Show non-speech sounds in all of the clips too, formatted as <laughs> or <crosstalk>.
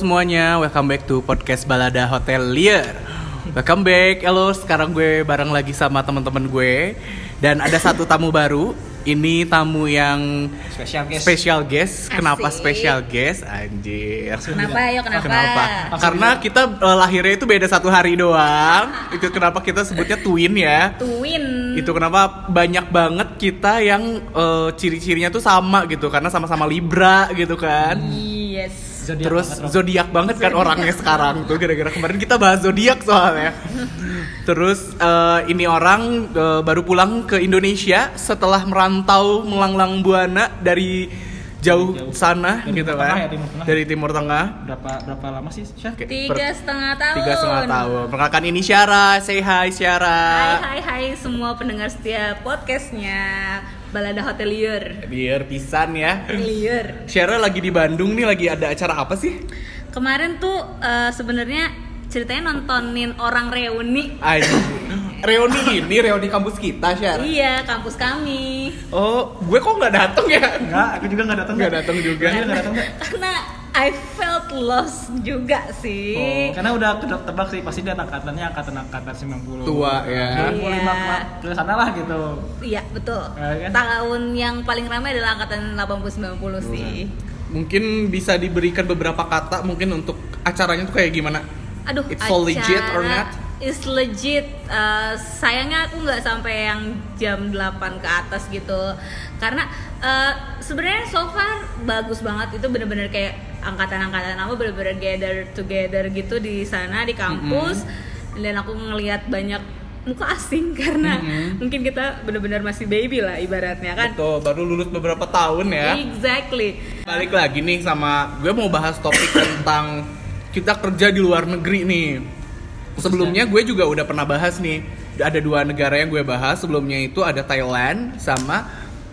Semuanya, welcome back to podcast Balada Hotelier. Welcome back. Halo, sekarang gue bareng lagi sama teman-teman gue dan ada satu tamu baru. Ini tamu yang Spesial guest. special guest. Kenapa Asik. special guest? Anjir. Kenapa ayo kenapa? Kenapa? Karena kita eh, lahirnya itu beda satu hari doang. Itu kenapa kita sebutnya twin ya. Twin. Itu kenapa banyak banget kita yang eh, ciri-cirinya tuh sama gitu karena sama-sama Libra gitu kan. Yes. Zodiac Terus banget, Rob. zodiak banget kan <laughs> orangnya sekarang tuh gara-gara kemarin kita bahas zodiak soalnya. Terus eh, ini orang eh, baru pulang ke Indonesia setelah merantau melanglang buana dari jauh Jauh. sana Dari gitu Timur kan. Tengah ya, Timur Tengah. Dari Timur Tengah. berapa berapa lama sih, Syah? Tiga per- setengah tahun. Tiga setengah tahun. Perkenalkan ini Syara, say hi Syara. Hai hai hai semua pendengar setia podcastnya Balada Hotelier. Biar pisan ya. Hotelier. Syara lagi di Bandung nih lagi ada acara apa sih? Kemarin tuh eh, sebenarnya ceritanya nontonin orang reuni. Anjir. reuni ini reuni kampus kita Syara. Iya, kampus kami. Oh, gue kok nggak dateng ya? Enggak, aku juga enggak datang. Nggak datang juga. Iya, enggak datang, enggak. <laughs> Karena I felt lost juga sih. Oh, karena udah kedok tebak sih pasti dia angkatannya angkatan angkatan 90. Tua, ya. 95 Iya. ke sana lah gitu. Iya, betul. Ya, kan? Tahun yang paling ramai adalah angkatan 80 90 sih. Mungkin bisa diberikan beberapa kata mungkin untuk acaranya tuh kayak gimana? Aduh, It's so legit or acara not? Is legit. Eh, sayangnya aku nggak sampai yang jam 8 ke atas gitu. Karena eh, sebenarnya so far bagus banget itu bener-bener kayak angkatan-angkatan apa bener-bener gather together gitu di sana di kampus. Dan aku ngelihat banyak muka asing <laughs> karena Mm-mm. mungkin kita bener-bener masih baby lah ibaratnya kan. Betul, baru lulus beberapa tahun ya. Exactly. Balik lagi nih sama gue mau bahas topik tentang kita kerja di luar negeri nih. Sebelumnya gue juga udah pernah bahas nih. Ada dua negara yang gue bahas. Sebelumnya itu ada Thailand sama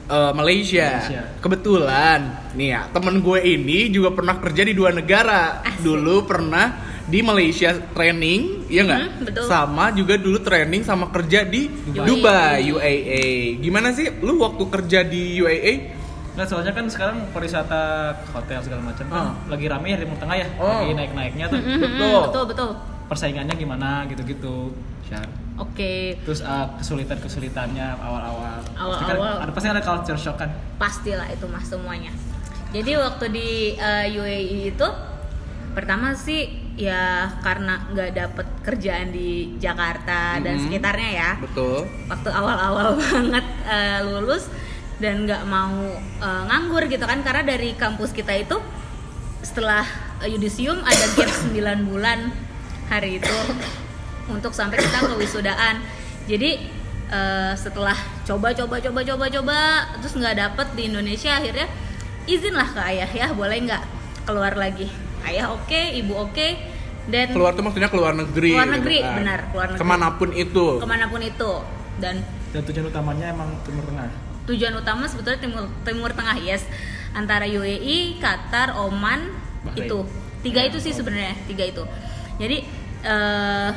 eh, Malaysia. Malaysia. Kebetulan nih ya, temen gue ini juga pernah kerja di dua negara. Asik. Dulu pernah di Malaysia training, ya nggak? Mhm, betul. Sama juga dulu training sama kerja di Dubai. Dubai, UAE. Gimana sih lu waktu kerja di UAE? Nah, soalnya kan sekarang pariwisata hotel segala macam kan Ah. lagi rame ya di Timur Tengah ya. Oh. Lagi naik-naiknya tuh. Mhm, Betul. betul betul. Persaingannya gimana gitu-gitu. Oke. Terus uh, kesulitan-kesulitannya awal-awal. Pasti kan Awal-awal. ada pasti ada culture shock kan. pastilah itu mas semuanya jadi waktu di uh, UAE itu pertama sih ya karena nggak dapet kerjaan di Jakarta dan Mhm. sekitarnya ya Betul. waktu awal-awal <laughs> banget uh, lulus dan nggak mau uh, nganggur gitu kan karena dari kampus kita itu setelah uh, yudisium ada gap <coughs> 9 bulan hari itu untuk sampai kita ke wisudaan jadi uh, setelah coba coba coba coba coba terus nggak dapet di Indonesia akhirnya izinlah ke ayah ya boleh nggak keluar lagi ayah oke ibu oke dan Keluar tuh maksudnya keluar negeri. Keluar gitu negeri, kan. benar, keluar negeri. Ke mana pun itu. ke mana pun itu dan Dan tujuan utamanya emang Timur Tengah. tujuan utama sebetulnya timur timur tengah yes antara UAE, Qatar, Oman Bahrain. itu tiga itu sih sebenarnya tiga itu jadi eh,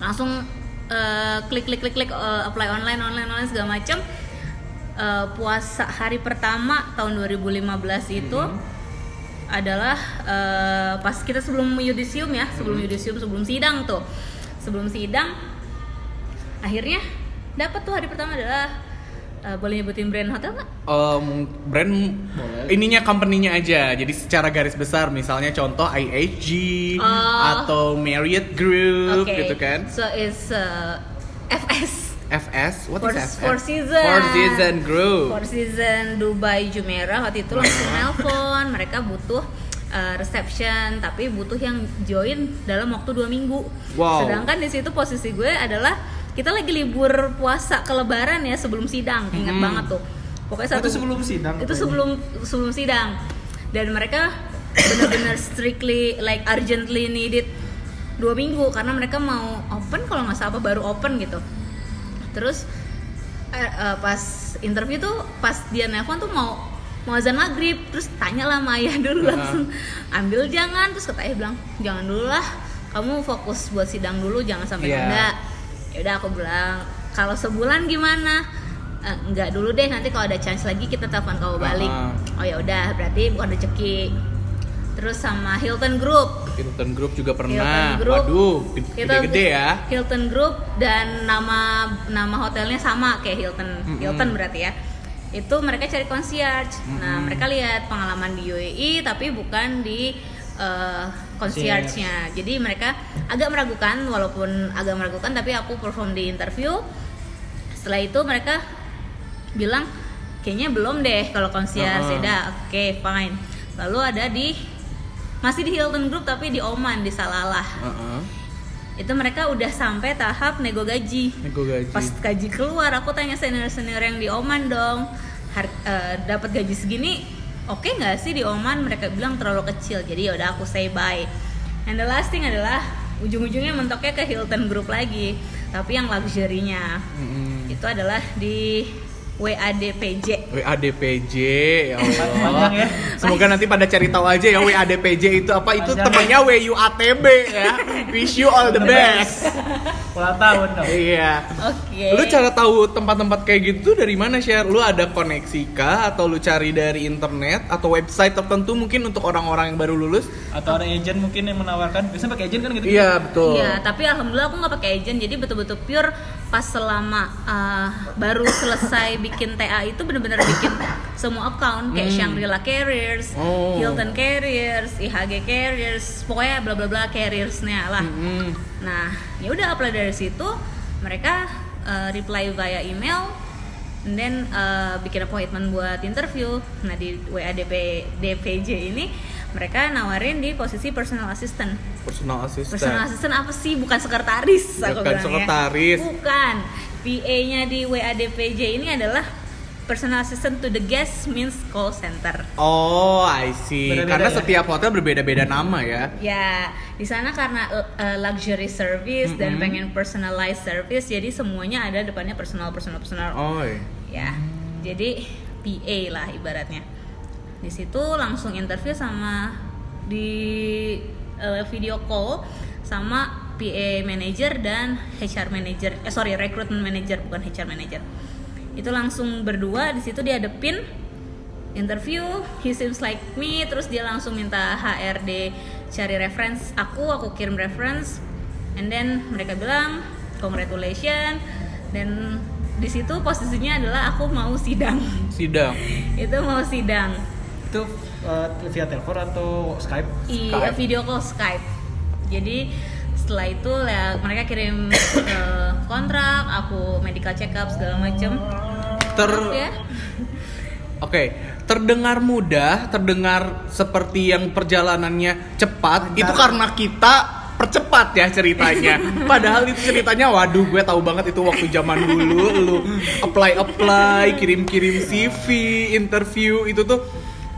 langsung eh, klik klik klik klik eh, apply online online online segala macam Eh, puasa hari pertama tahun 2015 itu adalah eh, pas kita sebelum yudisium ya sebelum yudisium sebelum sidang tuh. Sebelum sidang akhirnya dapat tuh hari pertama adalah eh, boleh nyebutin brand hotel nggak? Em, brand Boleh. ininya company-nya aja. Jadi secara garis besar misalnya contoh IHG Oh. atau Marriott Group Oke. gitu kan. So is uh, FS FS, what Four, is FS? Four Season. Four Season Group. Four Season Dubai Jumeirah waktu itu langsung nelpon mereka butuh uh, reception tapi butuh yang join dalam waktu dua minggu. Wow. Sedangkan di situ posisi gue adalah kita lagi libur puasa ke Lebaran ya sebelum sidang ingat Mhm. banget tuh. Pokoknya satu Itu sebelum sidang. itu sebelum sebelum sidang dan mereka benar-benar strictly like urgently needed dua minggu karena mereka mau open kalau nggak salah apa baru open gitu terus eh, pas interview tuh pas dia nelpon tuh mau mau azan maghrib terus tanya lah sama ayah dulu Heeh. langsung ambil jangan terus kata ayah bilang jangan dulu lah kamu fokus buat sidang dulu jangan sampai Iya. tunda ya udah aku bilang kalau sebulan gimana "Eh, enggak dulu deh nanti kalau ada chance lagi kita telepon kamu balik Ah. oh ya udah berarti bukan rezeki terus sama Hilton Group Hilton Group juga Hilton pernah. Group. Waduh, Hilton- gede-gede ya. Hilton Group dan nama nama hotelnya sama kayak Hilton Mm-mm. Hilton berarti ya itu mereka cari concierge nah Mm-mm. mereka lihat pengalaman di UAE tapi bukan di eh, concierge-nya. Jadi mereka agak meragukan walaupun agak meragukan tapi aku perform di interview. Setelah itu mereka bilang kayaknya belum deh kalau concierge. Uh-uh. ya udah oke fine. Lalu ada di masih di Hilton Group tapi di Oman di Salalah. Heeh. itu mereka udah sampai tahap nego gaji. Nego gaji. pas gaji keluar aku tanya senior senior yang di Oman dong har- eh, dapat gaji segini oke nggak sih di Oman mereka bilang terlalu kecil jadi ya udah aku say bye and the last thing adalah ujung-ujungnya mentoknya ke Hilton Group lagi tapi yang luxury-nya Mm-mm. itu adalah di WADPJ WADPJ ya <laughs> Panjang Allah. ya. Semoga nanti pada cari tahu aja ya WADPJ itu apa itu temannya WUATB ya. Wish you all the best. Ulang tahun dong. Iya. oke Lu cara tahu tempat-tempat kayak gitu dari mana share? Lu ada koneksi kah atau lu cari dari internet atau website tertentu mungkin untuk orang-orang yang baru lulus? Atau ada agent mungkin yang menawarkan. Biasanya pakai agent kan gitu. Iya, betul. Iya, tapi alhamdulillah aku nggak pakai agent, jadi betul-betul pure pas selama uh, baru selesai bikin TA itu bener-bener bikin semua account kayak Hmm. Shangri-La Carriers, Oh. Hilton Carriers, IHG Carriers, pokoknya bla bla bla carriersnya lah. Mm-mm. Nah, ya udah apply dari situ, mereka uh, reply via email, and then uh, bikin appointment buat interview. Nah di WADP DPJ ini mereka nawarin di posisi personal assistant. Personal assistant. Personal assistant apa sih? Bukan sekretaris aku Bukan bilang sekretaris. Ya. Bukan. PA-nya di WADPJ ini adalah personal assistant to the guest means call center. Oh, I see. Beda-beda Karena ya? setiap hotel berbeda-beda nama ya. Ya, di sana karena uh, luxury service dan Mm-mm. pengen personalized service, jadi semuanya ada depannya personal, personal, personal. Oh. iya. Ya, jadi PA lah ibaratnya. Di situ langsung interview sama di uh, video call sama PA manager dan HR manager. Eh sorry, recruitment manager bukan HR manager. Itu langsung berdua di situ dihadepin interview, he seems like me, terus dia langsung minta HRD cari reference aku, aku kirim reference, and then mereka bilang congratulations, dan di situ posisinya adalah aku mau sidang, Sidang. <laughs> itu mau sidang, Itu uh, via telepon atau Skype? i Skype. video call Skype, jadi setelah itu ya, mereka kirim eh, kontrak, aku medical check up segala macem, Ter ya, Oke, terdengar mudah, terdengar seperti yang perjalanannya cepat. Itu karena kita percepat ya ceritanya. <laughs> Padahal itu ceritanya, waduh, gue tahu banget itu waktu zaman dulu, lu apply apply, kirim kirim CV, interview itu tuh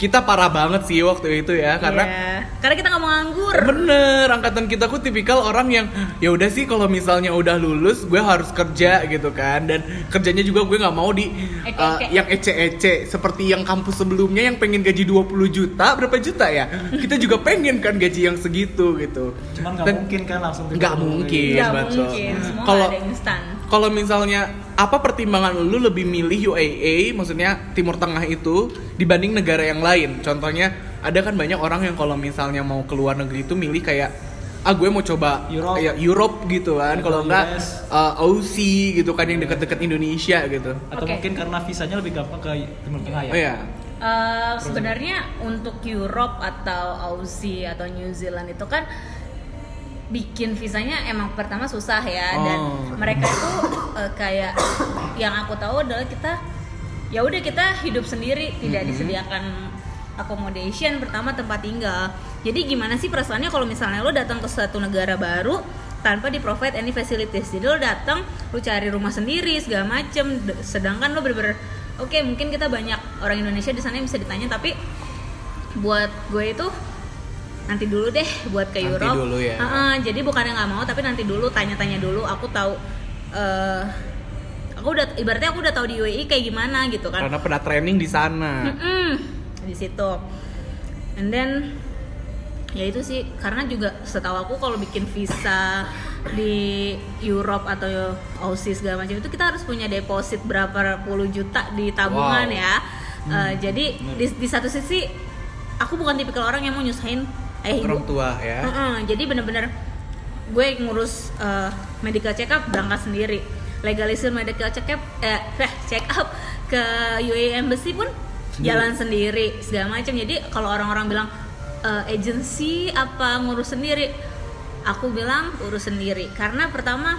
kita parah banget sih waktu itu ya, karena Iya. karena kita nggak mau nganggur, Bener, angkatan kita tuh tipikal orang yang ya udah sih kalau misalnya udah lulus gue harus kerja gitu kan dan kerjanya juga gue nggak mau di uh, Ece-ece. yang ece-ece seperti yang kampus sebelumnya yang pengen gaji 20 juta berapa juta ya kita juga pengen kan gaji yang segitu gitu Cuman nggak Dan mungkin kan langsung nggak mungkin. nggak mungkin, Kalau- nggak ada instan. Kalau misalnya apa pertimbangan lu lebih milih UAE maksudnya Timur Tengah itu dibanding negara yang lain? Contohnya ada kan banyak orang yang kalau misalnya mau keluar negeri itu milih kayak ah gue mau coba Europe. kayak Europe gitu kan. Kalau enggak uh, Aussie gitu kan yang deket-deket Indonesia gitu. Atau mungkin karena visanya lebih gampang ke Timur Tengah ya? oh ya Eh, sebenarnya untuk Europe atau Aussie atau New Zealand itu kan bikin visanya emang pertama susah ya dan Oh. mereka itu eh, kayak yang aku tahu adalah kita ya udah kita hidup sendiri tidak Mhm. disediakan accommodation pertama tempat tinggal jadi gimana sih perasaannya kalau misalnya lo datang ke suatu negara baru tanpa di provide any facilities jadi lo datang lo cari rumah sendiri segala macem sedangkan lo bener-bener oke mungkin kita banyak orang Indonesia di sana yang bisa ditanya tapi buat gue itu nanti dulu deh buat ke Nanti Europe. dulu ya. Heeh, jadi bukannya nggak mau tapi nanti dulu tanya-tanya dulu. Aku tahu eh aku udah ibaratnya aku udah tahu di UAE kayak gimana gitu kan. Karena pernah training di sana. Mm-mm, di situ. And then ya itu sih. Karena juga setahu aku kalau bikin visa di Europe atau Aussie segala macam itu kita harus punya deposit berapa puluh juta di tabungan Wow. ya. Eh, jadi di, di satu sisi aku bukan tipikal orang yang mau nyusahin ayah ibu orang tua ya. Heeh, jadi bener-bener gue ngurus eh, medical check up berangkat sendiri. Legalisir medical check up eh, <laughs> eh, check up ke UAE embassy pun jalan sendiri segala macam. Jadi kalau orang-orang bilang eh, agency apa ngurus sendiri? Aku bilang urus sendiri. Karena pertama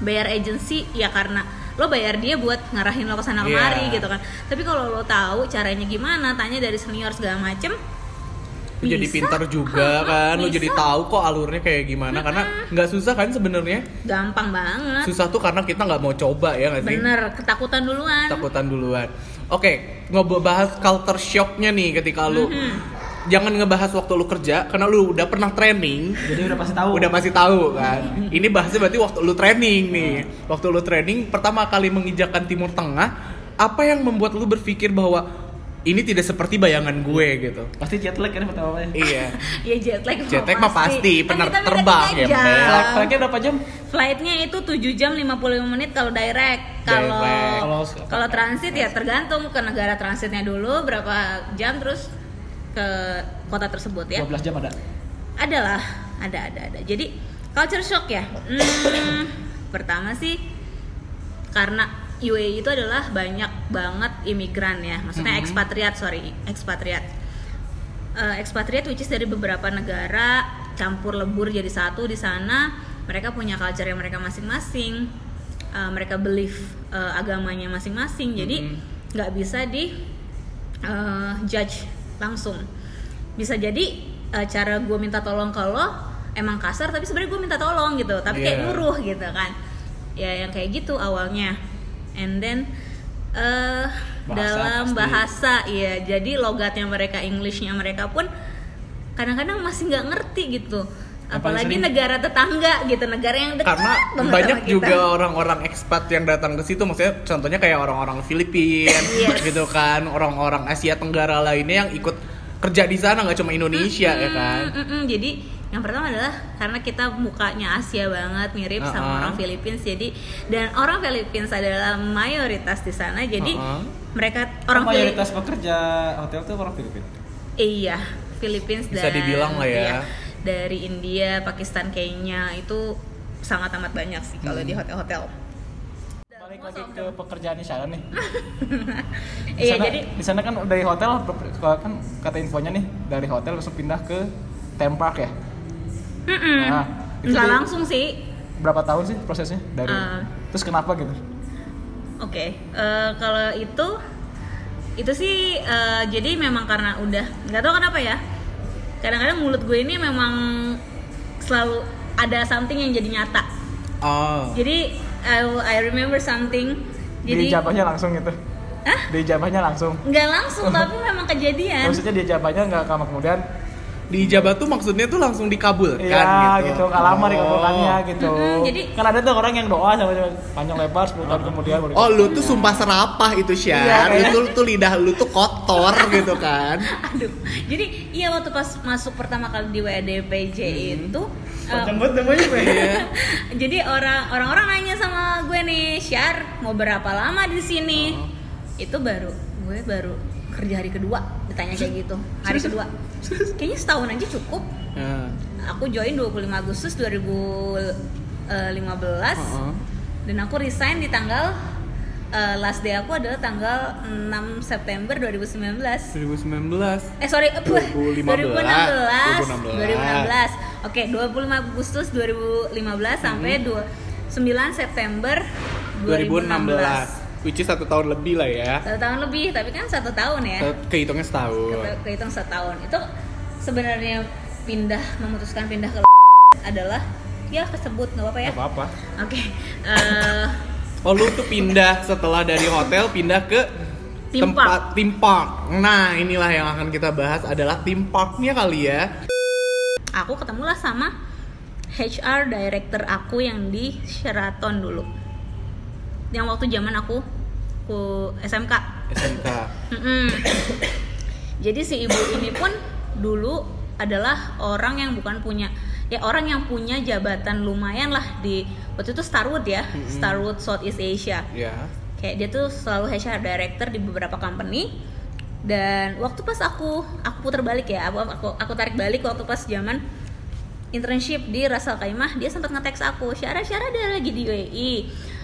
bayar agency ya karena lo bayar dia buat ngarahin lo ke sana kemari Iya. gitu kan. Tapi kalau lo tahu caranya gimana tanya dari senior segala macem lu jadi pintar juga <laughs> kan lu Bisa. jadi tahu kok alurnya kayak gimana. Karena nggak susah kan sebenarnya. Gampang banget. Susah tuh karena kita nggak mau coba ya nggak sih? Bener ketakutan duluan. Takutan duluan. Oke ngebahas culture shocknya nih ketika lu Mhm. jangan ngebahas waktu lu kerja karena lu udah pernah training. Jadi udah pasti tahu. udah pasti tahu kan. Ini bahasnya berarti waktu lu training nih. Waktu lu training pertama kali menginjakan timur tengah apa yang membuat lu berpikir bahwa ini tidak seperti bayangan gue gitu. Pasti jet lag kan pertama iya. <laughs> Ya jet lag. Jet lag mah pasti, Kan kita beda terbang ya. Flightnya berapa jam? flightnya itu 7 jam 55 menit kalau direct. Kalau Direct. Kalau- kalau transit ya tergantung ke negara transitnya dulu berapa jam terus ke kota tersebut ya. 12 jam ada. ada lah ada ada ada. Jadi culture shock ya? Hmm, pertama sih karena UAE itu adalah banyak banget imigran ya. Maksudnya Mhm. ekspatriat sorry ekspatriat. Eh, ekspatriat which is dari beberapa negara campur lebur jadi satu di sana. Mereka punya culture yang mereka masing-masing. Eh, mereka believe eh, agamanya masing-masing. Jadi Mhm. nggak bisa di eh, judge langsung. Bisa jadi eh, cara gue minta tolong ke lo emang kasar tapi sebenarnya gue minta tolong gitu. Tapi kayak Iya. nyuruh gitu kan. Ya yang kayak gitu awalnya and then eh Bahasa dalam pasti. bahasa ya jadi logatnya mereka Englishnya mereka pun kadang-kadang masih nggak ngerti gitu apalagi sering- negara tetangga gitu negara yang dekat karena banyak kita. juga orang-orang ekspat yang datang ke situ maksudnya contohnya kayak orang-orang Filipina <laughs> Yes. gitu kan orang-orang Asia Tenggara lainnya yang ikut kerja di sana nggak cuma Indonesia ya kan Mm, mm, mm. jadi yang pertama adalah karena kita mukanya Asia banget mirip sama Uh-uh. orang Philippines jadi dan orang Philippines adalah mayoritas di sana jadi Uh-uh. mereka orang mayoritas pekerja hotel tuh orang Filipina. Fili- iya Philippines Bisa dan dibilang lah ya. iya, dari India Pakistan Kenya itu sangat amat banyak sih kalau Hmm. di hotel-hotel Balik lagi ke pekerjaan Syara nih. <laughs> Di iya jadi di sana kan dari hotel kan kata infonya nih dari hotel langsung pindah ke theme park ya. Mm-mm. Nah, itu nggak langsung sih Berapa tahun sih prosesnya dari Eh. terus kenapa gitu? Oke, eh, kalau itu itu sih eh, jadi memang karena udah nggak tahu kenapa ya. Kadang-kadang mulut gue ini memang selalu ada something yang jadi nyata. oh Jadi I, I remember something. Di Jadi jabahnya langsung gitu. Hah? Di jabahnya langsung. nggak langsung tapi memang kejadian. <laughs> Maksudnya di jabahnya nggak lama kemudian di Jabat tuh maksudnya tuh langsung dikabulkan Iya gitu gitu, nggak lama Oh. dikabulkannya gitu. Mm-mm, jadi- kan ada tuh orang yang doa sama panjang lebar 10 tahun kemudian baru Oh lu tuh sumpah serapah itu Iya, Syar kayak- Itu tuh lidah lu tuh kotor <laughs> gitu kan Aduh. Jadi iya waktu pas masuk pertama kali di WDPJ itu eh, panjang banget namanya. Iya jadi orang orang-orang nanya sama gue nih Syar mau berapa lama di sini Oh. itu baru gue baru kerja hari kedua ditanya kayak gitu hari kedua kayaknya setahun aja cukup Nah, aku join 25 Agustus 2015 uh-uh. dan aku resign di tanggal eh, last day aku adalah tanggal 6 September 2019 2019 Eh sorry, eh, 2015. 2016. 2016. Oke, 25 Agustus 2015 sampai Hmm. 2 9 September 2016. 2016 Which is satu tahun lebih lah ya Satu tahun lebih, tapi kan satu tahun ya. Kehitungnya setahun Ke- Kehitung setahun. Itu sebenarnya pindah memutuskan pindah ke adalah ya kesebut nggak apa-apa ya. Gak apa-apa Oke. eh, Oh lu tuh pindah setelah dari hotel pindah ke Theme tempat theme park. Nah inilah yang akan kita bahas adalah theme parknya kali ya. aku ketemulah sama HR director aku yang di Sheraton dulu. Yang waktu zaman aku ku SMK. SMK. Jadi si ibu ini pun dulu adalah orang yang bukan punya ya orang yang punya jabatan lumayan lah di waktu itu Starwood ya, Mm-mm. Starwood Southeast Asia. Ya. Kayak dia tuh selalu HR director di beberapa company dan waktu pas aku aku putar balik ya aku aku, aku tarik balik waktu pas zaman internship di Rasal Kaimah dia sempat nge-text aku Syara Syara dia lagi di UAE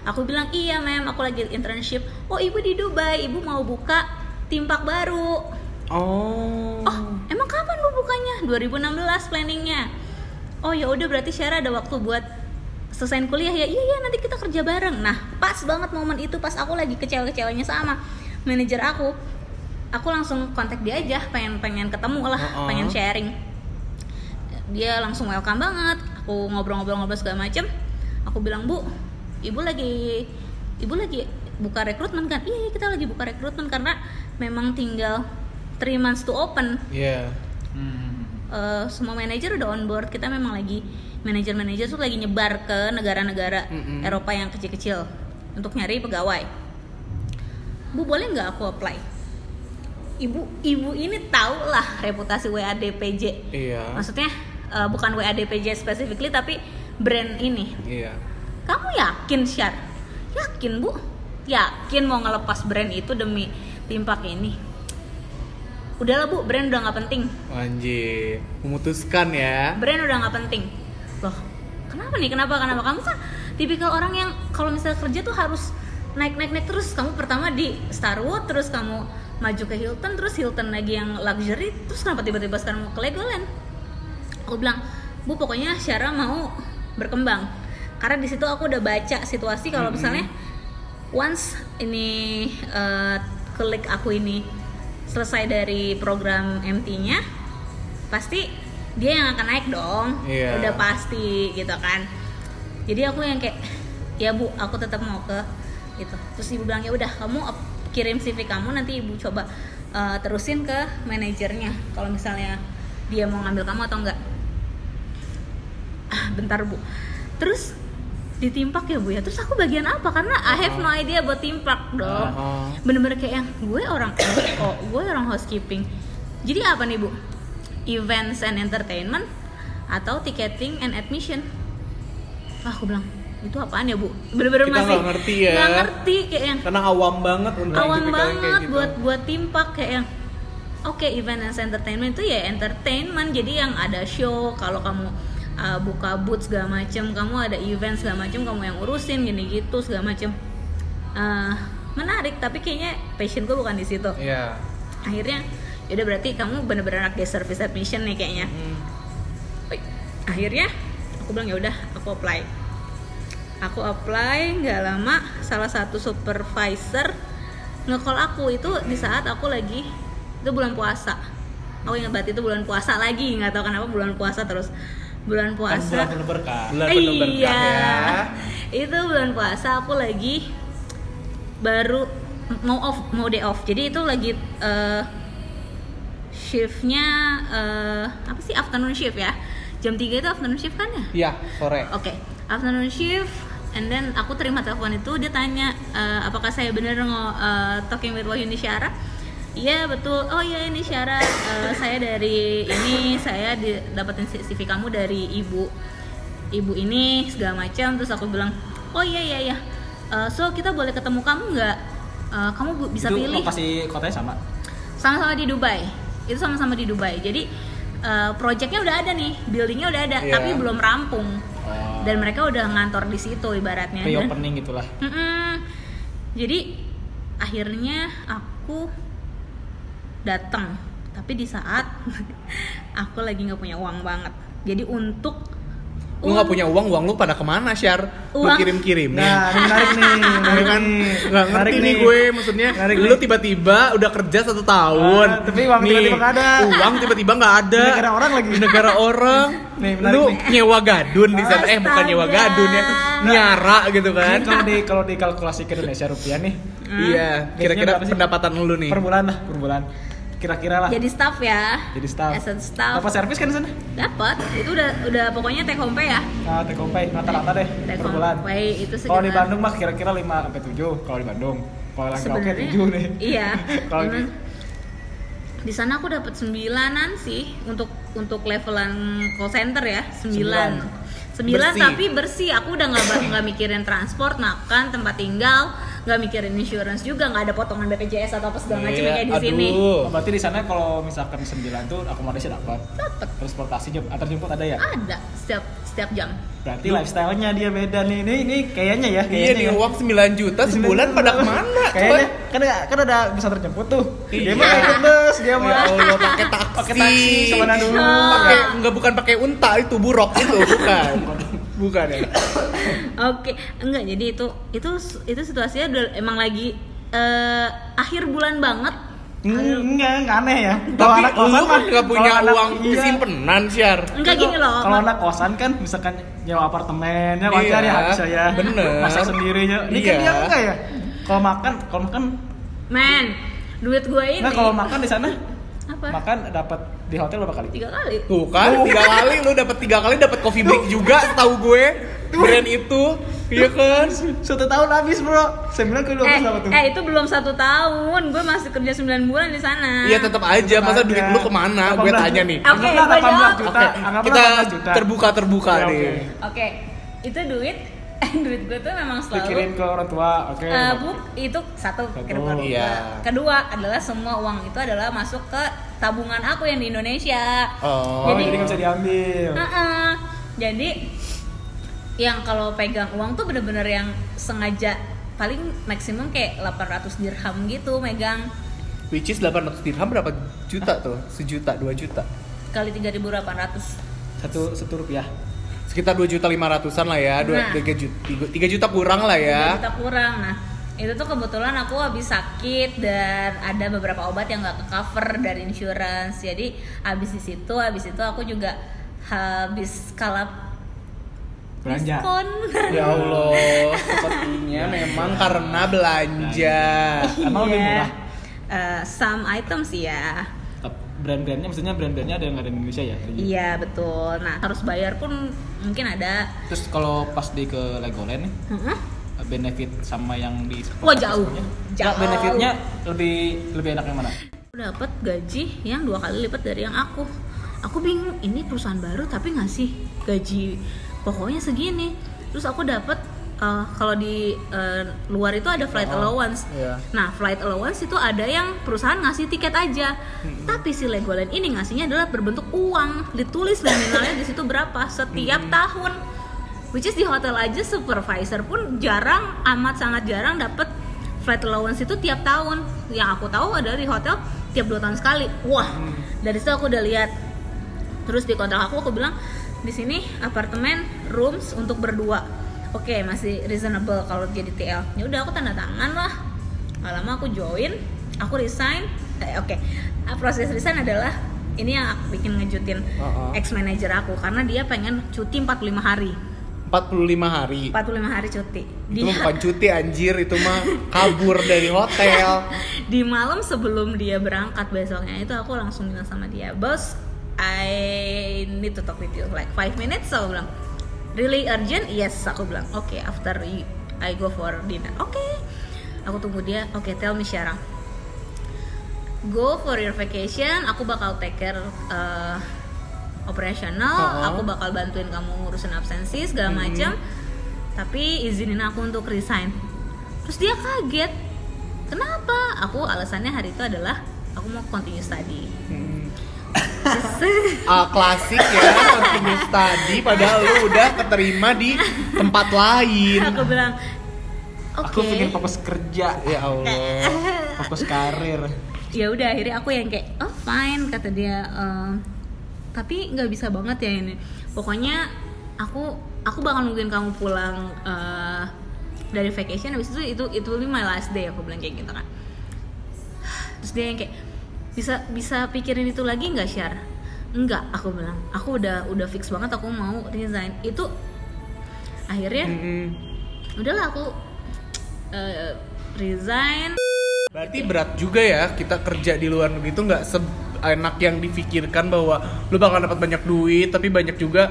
aku bilang iya mem aku lagi internship. Oh ibu di Dubai ibu mau buka timpak baru. Oh. oh emang kapan bu bukanya? 2016 planningnya. Oh ya udah berarti Syara ada waktu buat selesaiin kuliah ya? Iya iya nanti kita kerja bareng. Nah pas banget momen itu pas aku lagi kecewa-kecewanya sama manajer aku aku langsung kontak dia aja pengen pengen ketemu lah Uh-uh. pengen sharing. Dia langsung welcome banget aku ngobrol-ngobrol-ngobrol segala macem. Aku bilang bu ibu lagi ibu lagi buka rekrutmen kan iya iya, kita lagi buka rekrutmen karena memang tinggal 3 months to open Iya. Hmm. Eh, semua manajer udah on board kita memang lagi manajer-manajer tuh lagi nyebar ke negara-negara Mm-mm. Eropa yang kecil-kecil untuk nyari pegawai bu boleh nggak aku apply ibu ibu ini tahu lah reputasi WADPJ Iya. maksudnya eh, bukan WADPJ specifically tapi brand ini Iya. Kamu yakin Syar? Yakin bu? Yakin mau ngelepas brand itu demi timpak ini? Udahlah bu brand udah nggak penting. Anjir, memutuskan ya. brand udah nggak penting. Loh kenapa nih? Kenapa? Kenapa? Kamu kan tipikal orang yang kalau misalnya kerja tuh harus naik naik naik terus. Kamu pertama di Starwood terus kamu maju ke Hilton terus Hilton lagi yang luxury terus kenapa tiba-tiba sekarang mau ke Legoland? Aku bilang bu pokoknya Syara mau berkembang karena di situ aku udah baca situasi kalau misalnya once ini eh, klik aku ini selesai dari program MT-nya pasti dia yang akan naik dong. Iya. udah pasti gitu kan. Jadi aku yang kayak ya bu aku tetap mau ke itu terus ibu bilang ya udah kamu kirim CV kamu nanti ibu coba eh, terusin ke manajernya kalau misalnya dia mau ngambil kamu atau enggak. Ah bentar bu. Terus ditimpak ya bu ya. Terus aku bagian apa? Karena I have no idea buat timpak dong Oh. bener-bener kayak yang gue orang <coughs> oh gue orang housekeeping. Jadi apa nih bu? Events and entertainment atau ticketing and admission? Ah aku bilang itu apaan ya bu? Bener-bener Kita masih nggak ngerti ya. nggak ngerti kayak yang Karena awam banget untuk awam banget gitu. buat buat timpak kayak yang oke event and entertainment itu ya entertainment. Jadi yang ada show kalau kamu uh, buka booth segala macem kamu ada event segala macem kamu yang urusin gini gitu segala macem. Uh, menarik tapi kayaknya passion gue bukan di situ. Iya. akhirnya yaudah berarti kamu bener-bener anak day service admission nih kayaknya. Hmm. Wih, akhirnya aku bilang ya udah aku apply. Aku apply nggak lama salah satu supervisor nge-call aku. Itu di saat aku lagi itu bulan puasa. Aku ingat banget itu bulan puasa lagi. Nggak tahu kenapa bulan puasa terus bulan Kan puasa bulan penuh berkah. Bulan penuh berkah iya ya. itu bulan puasa aku lagi baru mau off mau day off jadi itu lagi eh, shiftnya eh, apa sih afternoon shift ya jam 3 itu afternoon shift kan ya Iya, sore. Oke, afternoon shift, and then aku terima telepon itu dia tanya "Eh, apakah saya benar eh, talking with Wahyu Syara? Iya betul. Oh iya ini Syara, Eh, saya dari ini saya di- dapetin CV kamu dari ibu ibu ini segala macam. Terus aku bilang, oh iya iya iya. Eh, so kita boleh ketemu kamu nggak? Eh, kamu bisa itu pilih lokasi kotanya sama. sama-sama di Dubai itu sama-sama di Dubai jadi eh, projectnya udah ada nih buildingnya udah ada Iya. tapi belum rampung Oh. dan mereka udah ngantor di situ ibaratnya Pre-opening gitulah. Mm-mm. jadi akhirnya aku datang tapi di saat <laughs> aku lagi nggak punya uang banget jadi untuk Lu gak punya uang, uang lu pada ke mana, Syar? Lu Uang- kirim-kirim Nah, ini menarik nih. <laughs> Menarik kan? Gak ngerti nih gue, maksudnya Menarik lu nih. tiba-tiba udah kerja satu tahun Ah, tapi uang tiba-tiba nggak ada. Uang tiba-tiba gak ada Di negara orang lagi. Di negara orang Nih, menarik Lu nih. nyewa gadun di sana Eh bukan nyewa gadun ya Nyara gitu kan Ini kalau di kalau dikalkulasi ke Indonesia rupiah nih, Iya, kira-kira pendapatan lu nih per bulan lah, per bulan. Kira-kira lah. jadi staff ya Jadi staff. as staff Apa servis kan di sana? dapat itu udah udah pokoknya take home pay ya Nah, take home pay rata-rata deh take per home bulan. pay itu Kalau di sekitar- Bandung mah kira-kira 5 sampai 7 kalau di Bandung. Kalau lagi oke 7 nih. iya <laughs> kalau di di sana aku dapat sembilanan sih untuk untuk levelan call center ya sembilan sembilan Bersih. tapi bersih aku udah nggak nggak mikirin transport makan tempat tinggal nggak mikirin insurance juga nggak ada potongan BPJS atau apa segala macam Iya, kayak di sini Oh, aduh. berarti di sana kalau misalkan 9 tuh akomodasi dapat. dapat Transportasi antar jemput ada ya? ada setiap setiap jam Berarti lifestyle-nya dia beda nih. Ini ini kayaknya ya, Iya kayaknya nih ya. uang 9 juta sebulan pada ke mana? Kayaknya kan kan ada bisa terjemput tuh. Dia Iya. mah ikut bus, dia Ya mah Allah pakai taksi. pakai taksi ke mana dulu. Pakai enggak bukan pakai unta itu buruk itu bukan. Bukan ya. <coughs> Oke, enggak jadi itu itu itu situasinya udah emang lagi eh, akhir bulan banget. Enggak, enggak aneh ya. Kalau anak lu kosan kan mah nggak punya anak- uang iya. simpenan, Syar. Enggak gini loh. Kalau anak kosan kan misalkan nyewa apartemennya wajar Iya, ya habis ya. bener. Masak sendiri ya. Ini kan Iya. dia enggak ya. Kalau makan, kalau makan Men, duit gue ini Nah kalau makan di sana apa? makan dapat di hotel berapa kali? Tiga kali. Tuh kan tiga kali lu dapat tiga kali dapat coffee break juga tahu gue brand itu iya kan Satu tahun habis bro. Saya bilang ke lu Eh, apa tuh? eh itu belum satu tahun, gue masih kerja 9 bulan di sana. iya tetap aja masa Tetap duit aja. lu ke mana gue 18 tanya nih Oke, gua 18 jawab. juta. Anggaplah kita 18 juta. terbuka terbuka Ya, nih oke. Oke, itu duit, duit gue tuh memang selalu Dikirim ke orang tua. Oke. Eh, bu, itu satu kirim ke orang tua. Iya. Kedua adalah semua uang itu adalah masuk ke tabungan aku yang di Indonesia. Oh, jadi- nggak bisa diambil. Heeh. Jadi yang kalau pegang uang tuh bener-bener yang sengaja paling maksimum kayak 800 dirham gitu megang which is 800 dirham berapa juta tuh sejuta dua juta kali 3.800 Satu satu rupiah. Sekitar dua juta lima ratusan lah ya dua Nah. tiga juta tiga juta kurang lah ya 3 juta kurang nah itu tuh kebetulan aku habis sakit dan ada beberapa obat yang nggak ke cover dari insurance jadi habis di situ habis itu aku juga habis kalap Belanja. diskon ya Allah sepertinya <laughs> memang karena belanja Emang lebih Iya. murah. Eh, some items ya Brand-brandnya, maksudnya brand-brandnya ada yang ada di Indonesia ya? iya betul nah harus bayar pun mungkin ada Terus kalau pas di ke Legoland nih, Heeh. benefit sama yang di Wah, jauh. Jauh. benefitnya lebih lebih enak yang mana? dapat gaji yang dua kali lipat dari yang aku aku bingung ini perusahaan baru tapi ngasih gaji pokoknya segini terus aku dapat eh, kalau di eh, luar itu ada flight Oh, allowance. Iya. nah flight allowance itu ada yang perusahaan ngasih tiket aja. Tapi si Legoland ini ngasihnya adalah berbentuk uang. Ditulis nominalnya di situ berapa setiap tahun. Which is di hotel aja supervisor pun jarang amat sangat jarang dapat flight allowance itu tiap tahun. Yang aku tahu adalah di hotel tiap dua tahun sekali. Wah dari situ aku udah lihat. Terus di kontrak aku aku bilang di sini apartemen rooms untuk berdua oke masih reasonable kalau jadi TL ya udah aku tanda tangan lah. Gak lama aku join aku resign. Eh, oke. Ah, proses resign adalah ini yang aku bikin ngejutin Uh-uh. ex manager aku karena dia pengen cuti 45 hari. 45 hari? 45 hari cuti. Itu bukan cuti anjir. Itu mah kabur dari hotel. <laughs> Di malam sebelum dia berangkat besoknya itu aku langsung bilang sama dia bos I need to talk with you like five minutes aku bilang really urgent? Yes aku bilang oke after you- I go for dinner. Oke. Aku tunggu dia. Oke tell me Syara go for your vacation. Aku bakal take care uh, operasional Uh-uh. aku bakal bantuin kamu ngurusin absensi segala macam tapi izinin aku untuk resign. Terus dia kaget. Kenapa? Aku alasannya hari itu adalah aku mau continue study. Terus- Ah, klasik ya continuous study padahal lu udah keterima di tempat lain. Aku bilang oke. Aku pengen fokus kerja, ya Allah. Fokus karir. ya udah akhirnya aku yang kayak oh fine kata dia "Ehm, tapi nggak bisa banget ya ini. Pokoknya aku aku bakal nungguin kamu pulang eh, dari vacation habis itu itu itu will be my last day aku bilang kayak gitu kan. Terus dia yang kayak bisa bisa pikirin itu lagi nggak Syar? Enggak aku bilang. Aku udah udah fix banget aku mau resign. Itu akhirnya Mm-mm. udahlah aku eh, resign. Berarti berat juga ya kita kerja di luar negeri itu nggak seenak yang difikirkan bahwa lu bakal dapat banyak duit tapi banyak juga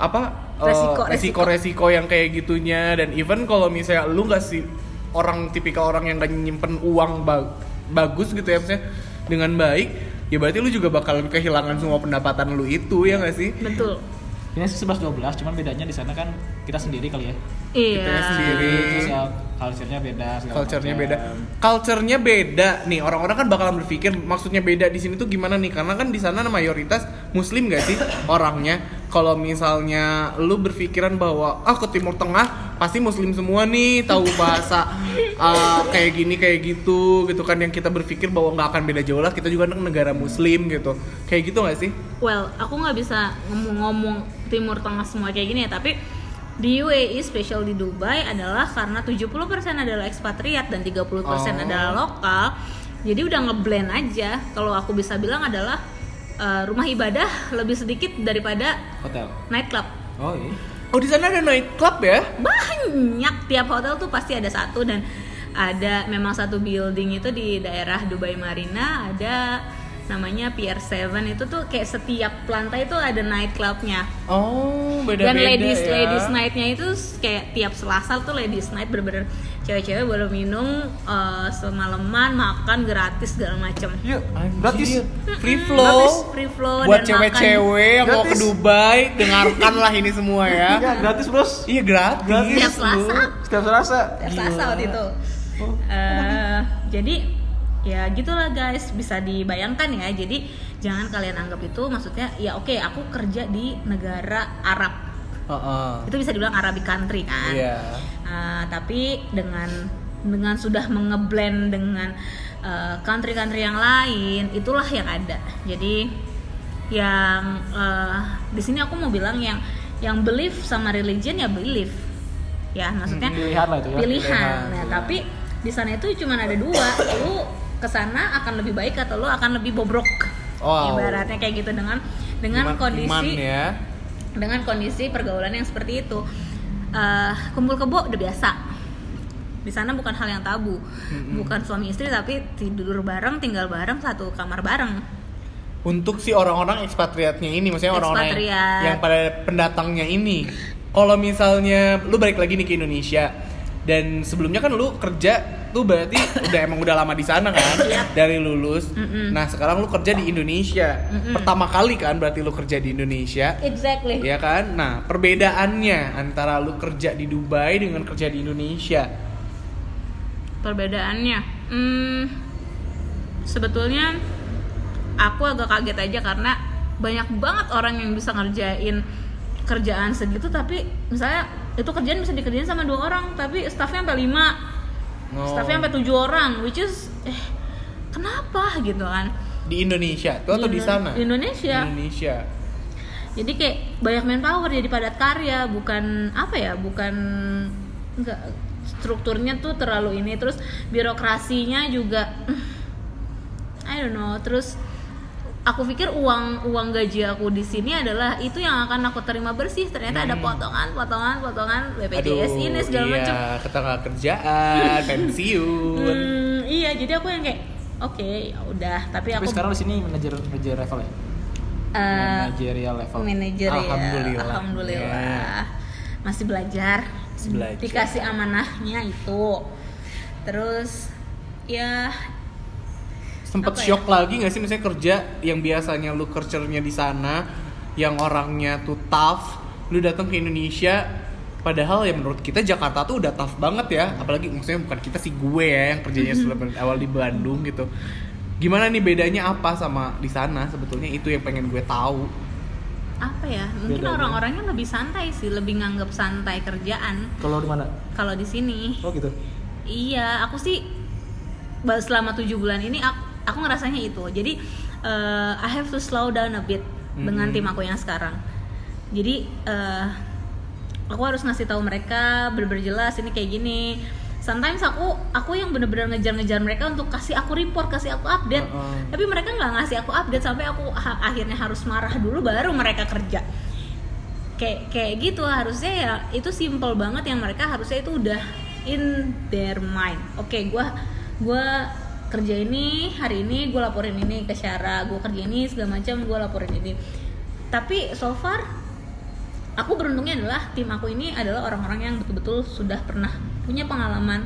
apa eh, Resiko, resiko-resiko yang kayak gitunya. Dan even kalau misalnya lu nggak sih orang tipikal orang yang gak nyimpen uang ba- bagus gitu ya maksudnya dengan baik ya berarti lu juga bakalan kehilangan semua pendapatan lu itu ya nggak sih betul Ini 11 12, cuman bedanya di sana kan kita sendiri kali ya. Iya. Kita sendiri. Terus ya culture-nya beda Culture-nya beda. Culture-nya beda. Nih, orang-orang kan bakalan berpikir maksudnya beda di sini tuh gimana nih? Karena kan di sana mayoritas muslim gak sih orangnya? Kalau misalnya lu berpikiran bahwa ah ke Timur Tengah pasti muslim semua nih, tahu bahasa ah, kayak gini kayak gitu gitu kan yang kita berpikir bahwa nggak akan beda jauh lah. Kita juga negara muslim gitu. Kayak gitu gak sih? Well, aku nggak bisa ngomong-ngomong Timur Tengah semua kayak gini ya, tapi di UAE, special di Dubai adalah karena 70% adalah ekspatriat dan 30% Oh. adalah lokal. Jadi udah ngeblend aja. Kalau aku bisa bilang adalah eh, rumah ibadah lebih sedikit daripada Hotel. nightclub. Oh iya. Oh di sana ada night club ya? Banyak tiap hotel tuh pasti ada satu dan ada memang satu building itu di daerah Dubai Marina ada namanya Pier 7 itu tuh kayak setiap lantai itu ada nightclubnya Oh beda-beda dan ladies ya. ladies nightnya itu kayak tiap selasa tuh ladies night bener-bener cewek-cewek boleh minum eh, semalaman makan gratis segala macem Yuk, Anjir. gratis. Free flow. free flow buat cewek-cewek yang mau ke Gratis. Dubai dengarkanlah ini semua ya <laughs> Ya, gratis, Bros. iya gratis makan tiap selasa Setiap Selasa. tiap selasa waktu itu Oh. Eh, jadi ya gitulah guys bisa dibayangkan ya jadi jangan kalian anggap itu maksudnya ya oke aku kerja di negara Arab Heeh. itu bisa dibilang Arabic country kan iya Uh, tapi dengan dengan sudah mengeblend dengan uh, country-country yang lain itulah yang ada jadi yang uh, di sini aku mau bilang yang yang belief sama religion ya belief ya maksudnya Pilihan lah itu ya. pilihan. Pilihan, iya. tapi di sana itu cuma ada dua. Lu ke sana akan lebih baik atau lu akan lebih bobrok. Wow. Ibaratnya kayak gitu dengan dengan Iman- kondisi iman ya dengan kondisi pergaulan yang seperti itu. Eh, kumpul kebo udah biasa. Di sana bukan hal yang tabu. Bukan suami istri tapi tidur bareng, tinggal bareng satu kamar bareng. untuk si orang-orang ekspatriatnya ini maksudnya orang-orang yang, yang pada pendatangnya ini kalau misalnya lu balik lagi nih ke Indonesia dan sebelumnya kan lu kerja tuh berarti udah emang udah lama di sana kan Yap. dari lulus Mm-mm. nah sekarang lu kerja di Indonesia Mm-mm. pertama kali kan berarti lu kerja di Indonesia Exactly. ya kan nah perbedaannya antara lu kerja di Dubai dengan kerja di Indonesia perbedaannya hmm, sebetulnya aku agak kaget aja karena banyak banget orang yang bisa ngerjain kerjaan segitu tapi misalnya itu kerjaan bisa dikerjain sama dua orang tapi staffnya sampai lima. Oh. staffnya sampai tujuh orang which is eh kenapa gitu kan? Di Indonesia tuh atau di, Indo- sana? di Indonesia. di Indonesia. Jadi kayak banyak manpower jadi padat karya bukan apa ya bukan enggak strukturnya tuh terlalu ini. Terus birokrasinya juga <sighs> I don't know. Terus aku pikir uang uang gaji aku di sini adalah itu yang akan aku terima bersih ternyata ada Hmm. potongan potongan potongan BPJS ini segala iya, macam ketenaga kerjaan, <laughs> pensiun. Hmm, iya jadi aku yang kayak oke ya udah tapi Tapi aku sekarang di sini manajer manajer level ya. eh, Manajerial level. manajer ya Alhamdulillah. alhamdulillah masih belajar Masih belajar. dikasih amanahnya itu terus ya Sempet Apa ya? shock lagi nggak sih misalnya kerja yang biasanya lu kerjanya di sana, yang orangnya tuh tough, lu datang ke Indonesia, padahal ya menurut kita Jakarta tuh udah tough banget ya, apalagi maksudnya bukan kita sih gue ya yang kerjanya setelah awal di Bandung gitu. Gimana nih bedanya apa sama di sana sebetulnya itu yang pengen gue tahu. apa ya mungkin Bedanya. orang-orangnya lebih santai sih lebih nganggap santai kerjaan Kalau di mana? kalau di sini Oh gitu. Iya, aku sih selama tujuh bulan ini aku, aku ngerasanya itu. Jadi eh, I have to slow down a bit dengan Mhm. tim aku yang sekarang. Jadi eh, aku harus ngasih tahu mereka bener-bener jelas ini kayak gini. Sometimes aku aku yang bener-bener ngejar-ngejar mereka untuk kasih aku report, kasih aku update. Heeh. Tapi mereka nggak ngasih aku update sampai aku ha- akhirnya harus marah dulu baru mereka kerja kayak kayak gitu harusnya ya itu simple banget yang mereka harusnya itu udah in their mind oke gua gua kerja ini hari ini gue laporin ini ke Syara gue kerja ini segala macam gue laporin ini. Tapi so far aku beruntungnya adalah tim aku ini adalah orang-orang yang betul-betul sudah pernah punya pengalaman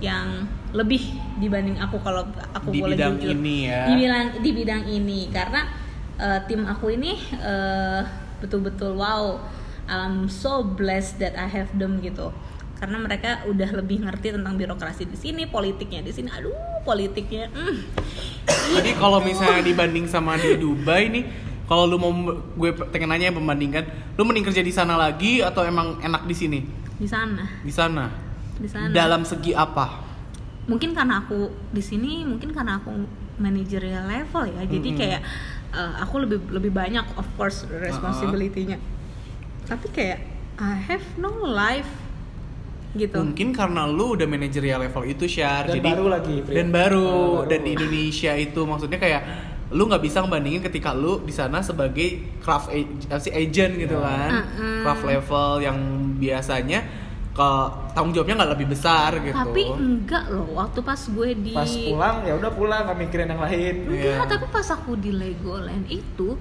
yang lebih dibanding aku kalau aku Di boleh bidang jujur. ini ya. di bidang di bidang ini. Karena eh, tim aku ini eh, betul-betul wow. I'm so blessed that I have them gitu karena mereka udah lebih ngerti tentang birokrasi di sini politiknya di sini aduh politiknya mm. Jadi kalau misalnya dibanding sama di Dubai nih, kalau lu mau gue pengen nanya yang membandingkan, lu mending kerja di sana lagi atau emang enak di sini? di sana Di sana. di sana Dalam segi apa? mungkin karena aku di sini mungkin karena aku managerial level ya jadi Mm-mm. kayak uh, aku lebih lebih banyak of course responsibility-nya tapi kayak I have no life gitu Mungkin karena lu udah manajerial level itu Syar. Dan Jadi baru lagi, Pri. Dan baru Baru. dan di Indonesia itu maksudnya kayak lu nggak bisa ngebandingin ketika lu di sana sebagai craft sih, agent gitu Ya. kan. Mm-mm. Craft level yang biasanya ke tanggung jawabnya nggak lebih besar gitu. tapi enggak loh waktu pas gue di Pas pulang ya udah pulang nggak mikirin yang lain. enggak Iya. tapi pas aku di Legoland itu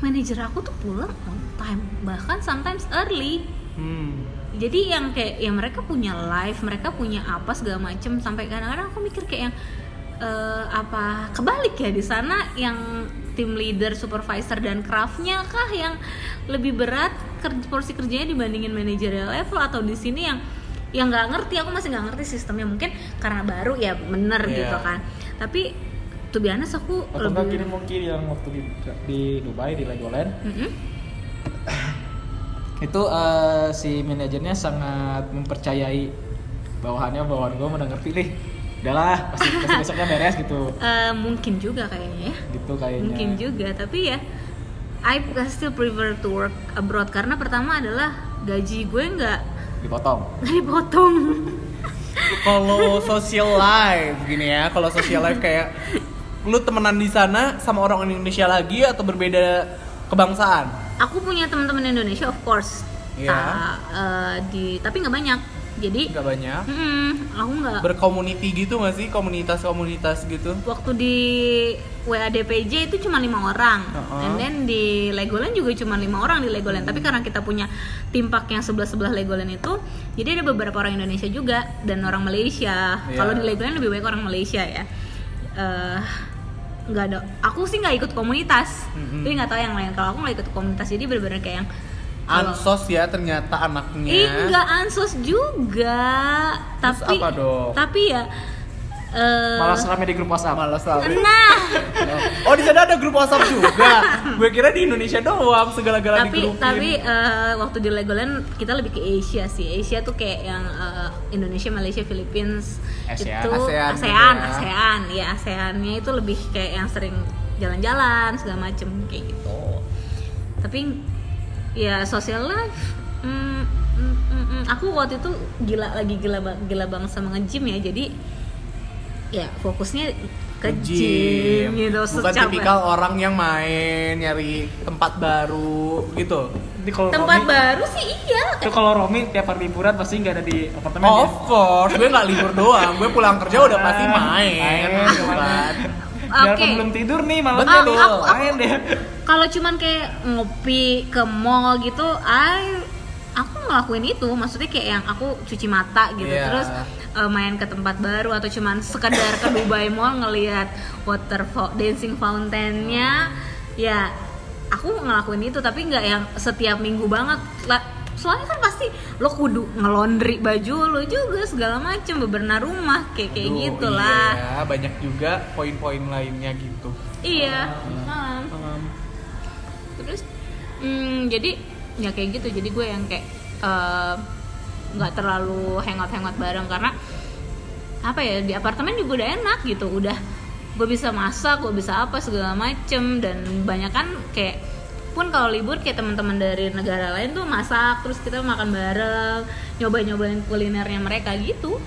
manajer aku tuh pulang on time bahkan sometimes early Hmm. Jadi yang kayak ya mereka punya live mereka punya apa segala macem. Sampai kadang-kadang aku mikir kayak yang eh, apa kebalik ya di sana yang tim leader supervisor dan craftnya kah yang lebih berat porsi kerjanya dibandingin managerial level? Atau di sini yang yang nggak ngerti? Aku masih nggak ngerti sistemnya. Mungkin karena baru ya bener Iya. gitu kan. Tapi tuh biasa aku Atau lebih mungkin yang waktu di, di Dubai di Legoland. Mm-mm. Itu eh, si manajernya sangat mempercayai bawahannya bawahan gue udah ngerti nih udahlah pasti, pasti <laughs> besoknya beres gitu Eh, mungkin juga kayaknya ya gitu kayaknya mungkin juga tapi ya I still prefer to work abroad karena pertama adalah gaji gue nggak dipotong nggak <laughs> dipotong <laughs> Kalau social life gini ya, kalau social life kayak lu temenan di sana sama orang. Indonesia lagi atau berbeda kebangsaan? Aku punya teman-teman Indonesia of course Iya. Ta- eh, di tapi nggak banyak jadi nggak banyak mm, aku nggak berkomuniti gitu nggak sih komunitas-komunitas gitu waktu di WADPJ itu cuma lima orang, Uh-uh. and then di Legoland juga cuma lima orang di Legoland. Tapi karena kita punya tim park yang sebelah sebelah Legoland itu, jadi ada beberapa orang Indonesia juga dan orang Malaysia. Iya. Kalau di Legoland lebih banyak orang Malaysia ya. Eh, nggak ada. Aku sih nggak ikut komunitas, Mm-mm. tapi nggak tahu yang lain. Kalau aku nggak ikut komunitas, jadi benar-benar kayak yang ansos ya ternyata anaknya Ih, enggak ansos juga. Terus tapi apa dong? tapi ya eh Malah rame di grup WhatsApp. malas lah Nah, oh di sana ada grup WhatsApp juga gue kira di Indonesia doang segala-gala tapi digrupin tapi eh, waktu di Legoland kita lebih ke Asia sih. Asia tuh kayak yang eh, Indonesia, Malaysia, Philippines ASEAN. itu ASEAN ASEAN, gitu ya. ASEAN, ya ASEANnya itu lebih kayak yang sering jalan-jalan segala macem kayak gitu. Tapi ya social life, mm, mm, mm, mm, aku waktu itu gila lagi gila ba- gila banget sama nge-gym ya. Jadi ya fokusnya ke gym, gitu. bukan secapek- tipikal orang yang main nyari tempat baru gitu Jadi kalau tempat Romi, baru sih iya itu kalau Romi tiap hari liburan pasti nggak ada di apartemen Oh, ya. of course, gue nggak libur doang. Gue pulang kerja udah pasti main, Main, gitu kan. Oke. belum tidur nih malam Betul. tuh. Aku- aku- main deh. kalau cuman kayak ngopi ke mall gitu I aku ngelakuin itu maksudnya kayak yang aku cuci mata gitu Iya. terus eh, main ke tempat baru atau cuman sekedar ke Dubai Mall ngelihat water fo- dancing fountainnya ya aku ngelakuin itu tapi nggak yang setiap minggu banget lah soalnya kan pasti lo kudu ngelondri baju lo juga segala macem bebenah rumah kayak kayak Aduh, gitu lah Iya, banyak juga poin-poin lainnya gitu. iya Nah. terus hmm, jadi ya kayak gitu jadi gue yang kayak eh, nggak terlalu hangout hangout bareng karena apa ya di apartemen juga udah enak gitu. Udah gue bisa masak gue bisa apa segala macem. Dan banyak kan kayak pun kalau libur kayak teman-teman dari negara lain tuh masak terus kita makan bareng nyoba nyobain kulinernya mereka gitu.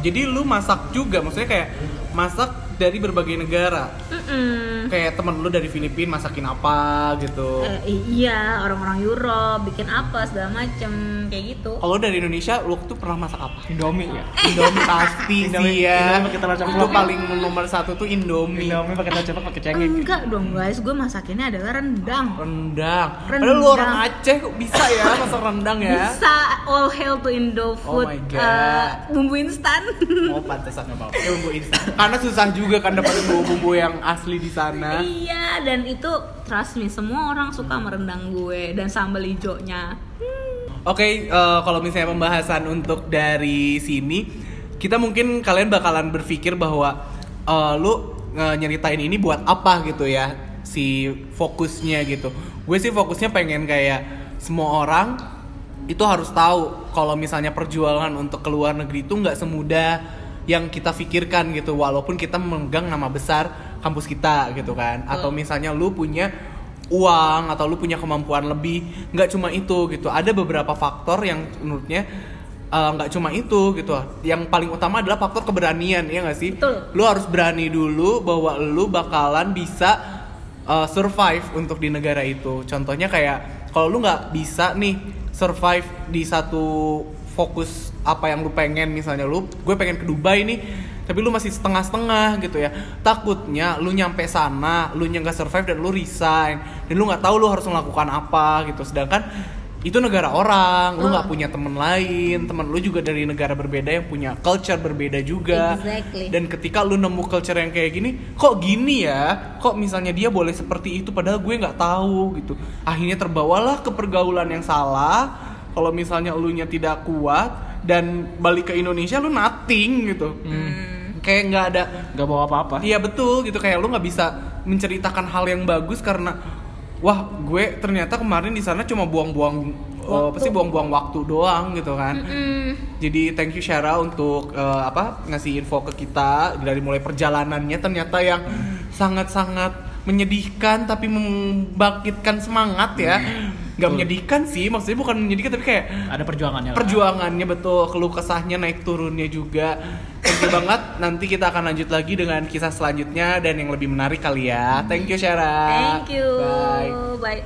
Jadi lu masak juga, maksudnya kayak masak dari berbagai negara. Mm-mm. Kayak temen lu dari Filipina masakin apa gitu. Eh, iya orang-orang Europe bikin apa segala macem kayak gitu Kalau dari Indonesia, lu tuh pernah masak apa? Indomie ya. <laughs> Indomie pasti Indomie- sih ya. Indomie pakai telur ceplok. Paling nomor satu tuh Indomie. Indomie pakai telur ceplok pakai cengkeh. enggak dong guys gue masakinnya adalah rendang Rendang. Rendang. Padahal lu orang Aceh kok bisa ya <laughs> masak rendang ya? bisa all hail to Indofood Oh my God. eh, bumbu instan Oh pantesan nggak mau. Ya bumbu instan. Karena susah juga kan dapat bumbu-bumbu yang asli di sana. Iya, dan itu trust me, semua orang suka merendang gue dan sambal hijaunya. Oke, eh, kalau misalnya pembahasan untuk dari sini, kita mungkin kalian bakalan berpikir bahwa eh, lu eh, nyeritain ini buat apa gitu ya, si fokusnya gitu. Gue sih fokusnya pengen kayak semua orang itu harus tahu kalau misalnya perjuangan untuk keluar negeri itu nggak semudah yang kita pikirkan gitu, walaupun kita memegang nama besar kampus kita gitu kan, atau misalnya lu punya uang atau lu punya kemampuan lebih nggak cuma itu gitu. Ada beberapa faktor yang menurutnya uh, nggak cuma itu gitu. Yang paling utama adalah faktor keberanian ya nggak sih? Betul. lu harus berani dulu bahwa lu bakalan bisa uh, survive untuk di negara itu. Contohnya kayak kalau lu nggak bisa nih survive di satu fokus apa yang lu pengen misalnya lu gue pengen ke Dubai nih tapi lu masih setengah-setengah gitu ya. Takutnya lu nyampe sana lu nggak survive dan lu resign dan lu nggak tahu lu harus melakukan apa gitu. Sedangkan itu negara orang lu nggak punya temen lain temen lu juga dari negara berbeda yang punya culture berbeda juga. Exactly. dan ketika lu nemu culture yang kayak gini kok gini ya? Kok misalnya dia boleh seperti itu padahal gue nggak tahu gitu. Akhirnya terbawalah ke pergaulan yang salah kalau misalnya elunya tidak kuat dan balik ke Indonesia lu nothing gitu. Kayak nggak ada nggak bawa apa-apa. Iya betul gitu. Kayak lu nggak bisa menceritakan hal yang bagus karena wah gue ternyata kemarin di sana cuma buang-buang eh, apa sih buang-buang waktu doang gitu kan. Hmm, Jadi thank you Syara untuk eh, apa ngasih info ke kita dari mulai perjalanannya. Ternyata yang sangat-sangat menyedihkan tapi membangkitkan semangat ya. Nggak menyedihkan sih, maksudnya bukan menyedihkan tapi kayak ada perjuangannya lah. perjuangannya betul. Keluh kesahnya naik turunnya juga. Thank you banget. Nanti kita akan lanjut lagi dengan kisah selanjutnya dan yang lebih menarik kali ya. Thank you Syara Thank you. bye. Bye.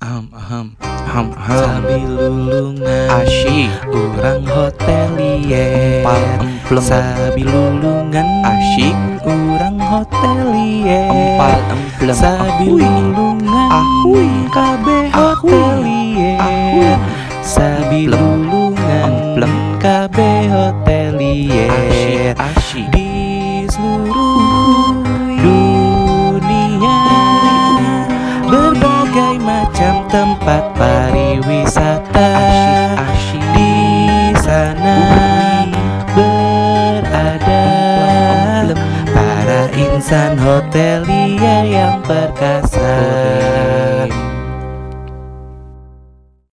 Aham, aham, aham, aham. Sambil lulungan Asyik. Orang hotelier Empal emplem Sambil lulungan Asyik. Orang hotelier. Empal emplem Sambil Ahui. lulungan Ahui. Kabe Ahui. hotelier. Lulungan Emplem. Kabe hotelier. Asyik di seluruh dunia berbagai macam tempat pariwisata. Di sana insan hotelier yang perkasa